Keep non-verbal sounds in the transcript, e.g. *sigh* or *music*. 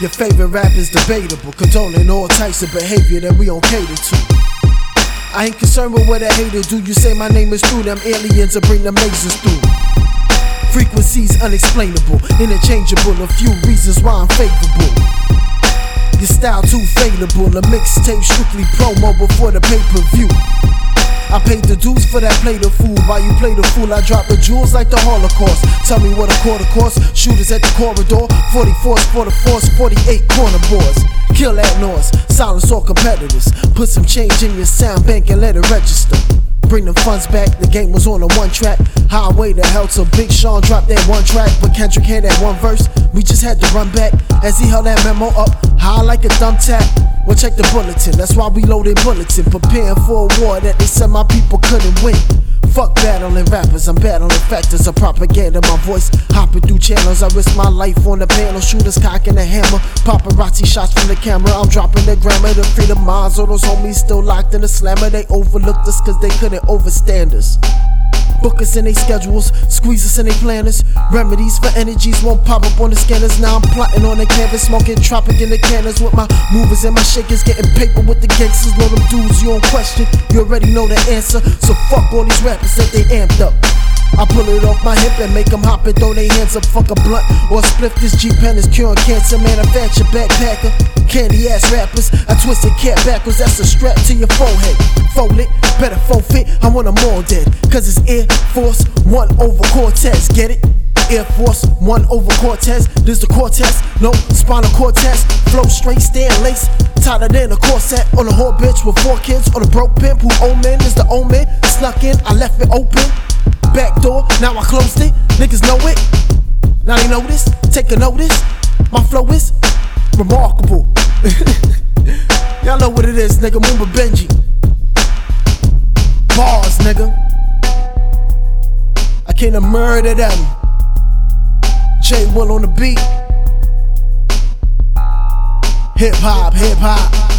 Your favorite rap is debatable, condoning all types of behavior that we don't cater to. I ain't concerned with what a hater do. You say my name is through them aliens and bring the mazes through. Frequencies unexplainable, interchangeable. A few reasons why I'm favorable. Your style too fadeable. A mixtape strictly promo before the pay per view. I paid the dues for that plate of food. While you play the fool, I drop the jewels like the Holocaust. Tell me what a quarter costs. Shooters at the corridor. 44s for the force, 48 corner boards. Kill that noise, silence all competitors. Put some change in your sound bank and let it register. Bring the funds back, the game was on a one track. Highway to hell till Big Sean dropped that one track. But Kendrick had that one verse, we just had to run back. As he held that memo up, high like a thumbtack. Well, check the bulletin, that's why we loaded bulletin. Preparing for a war that they said my people couldn't win. Fuck battling rappers, I'm battling factors of propaganda. My voice hopping through channels. I risk my life on the panel. Shooters cocking the hammer. Paparazzi shots from the camera. I'm dropping the grammar the minds. All those homies still locked in the slammer. They overlooked us cause they couldn't overstand us. Book us in their schedules, squeeze us in their planners. Remedies for energies won't pop up on the scanners. Now I'm plotting on the canvas, smoking tropic in the canners with my movers and my shakers, getting paper with the gangsters. Know them dudes you don't question, you already know the answer. So fuck all these rappers that they amped up. I pull it off my hip and make them hop and throw their hands up. Fuck a blunt or split this G pen is curing cancer. Manufacture backpacker, candy ass rappers. I twist the cap backwards, that's a strap to your forehead. Fold it, better fold fit. I want them all dead. Cause it's Air Force One over Cortez, get it? Air Force One over Cortez. This the Cortez, no spinal cortex. Flow straight, stay lace. Tighter than a corset on a whole bitch with four kids. On a broke pimp who omen is the old omen. Snuck in, I left it open. Back door, now I closed it. Niggas know it. Now they notice. Take a notice. My flow is remarkable. *laughs* Y'all know what it is, nigga. Mumba Benji. Bars, nigga. I came to murder them. J Will on the beat. Hip hop, hip hop.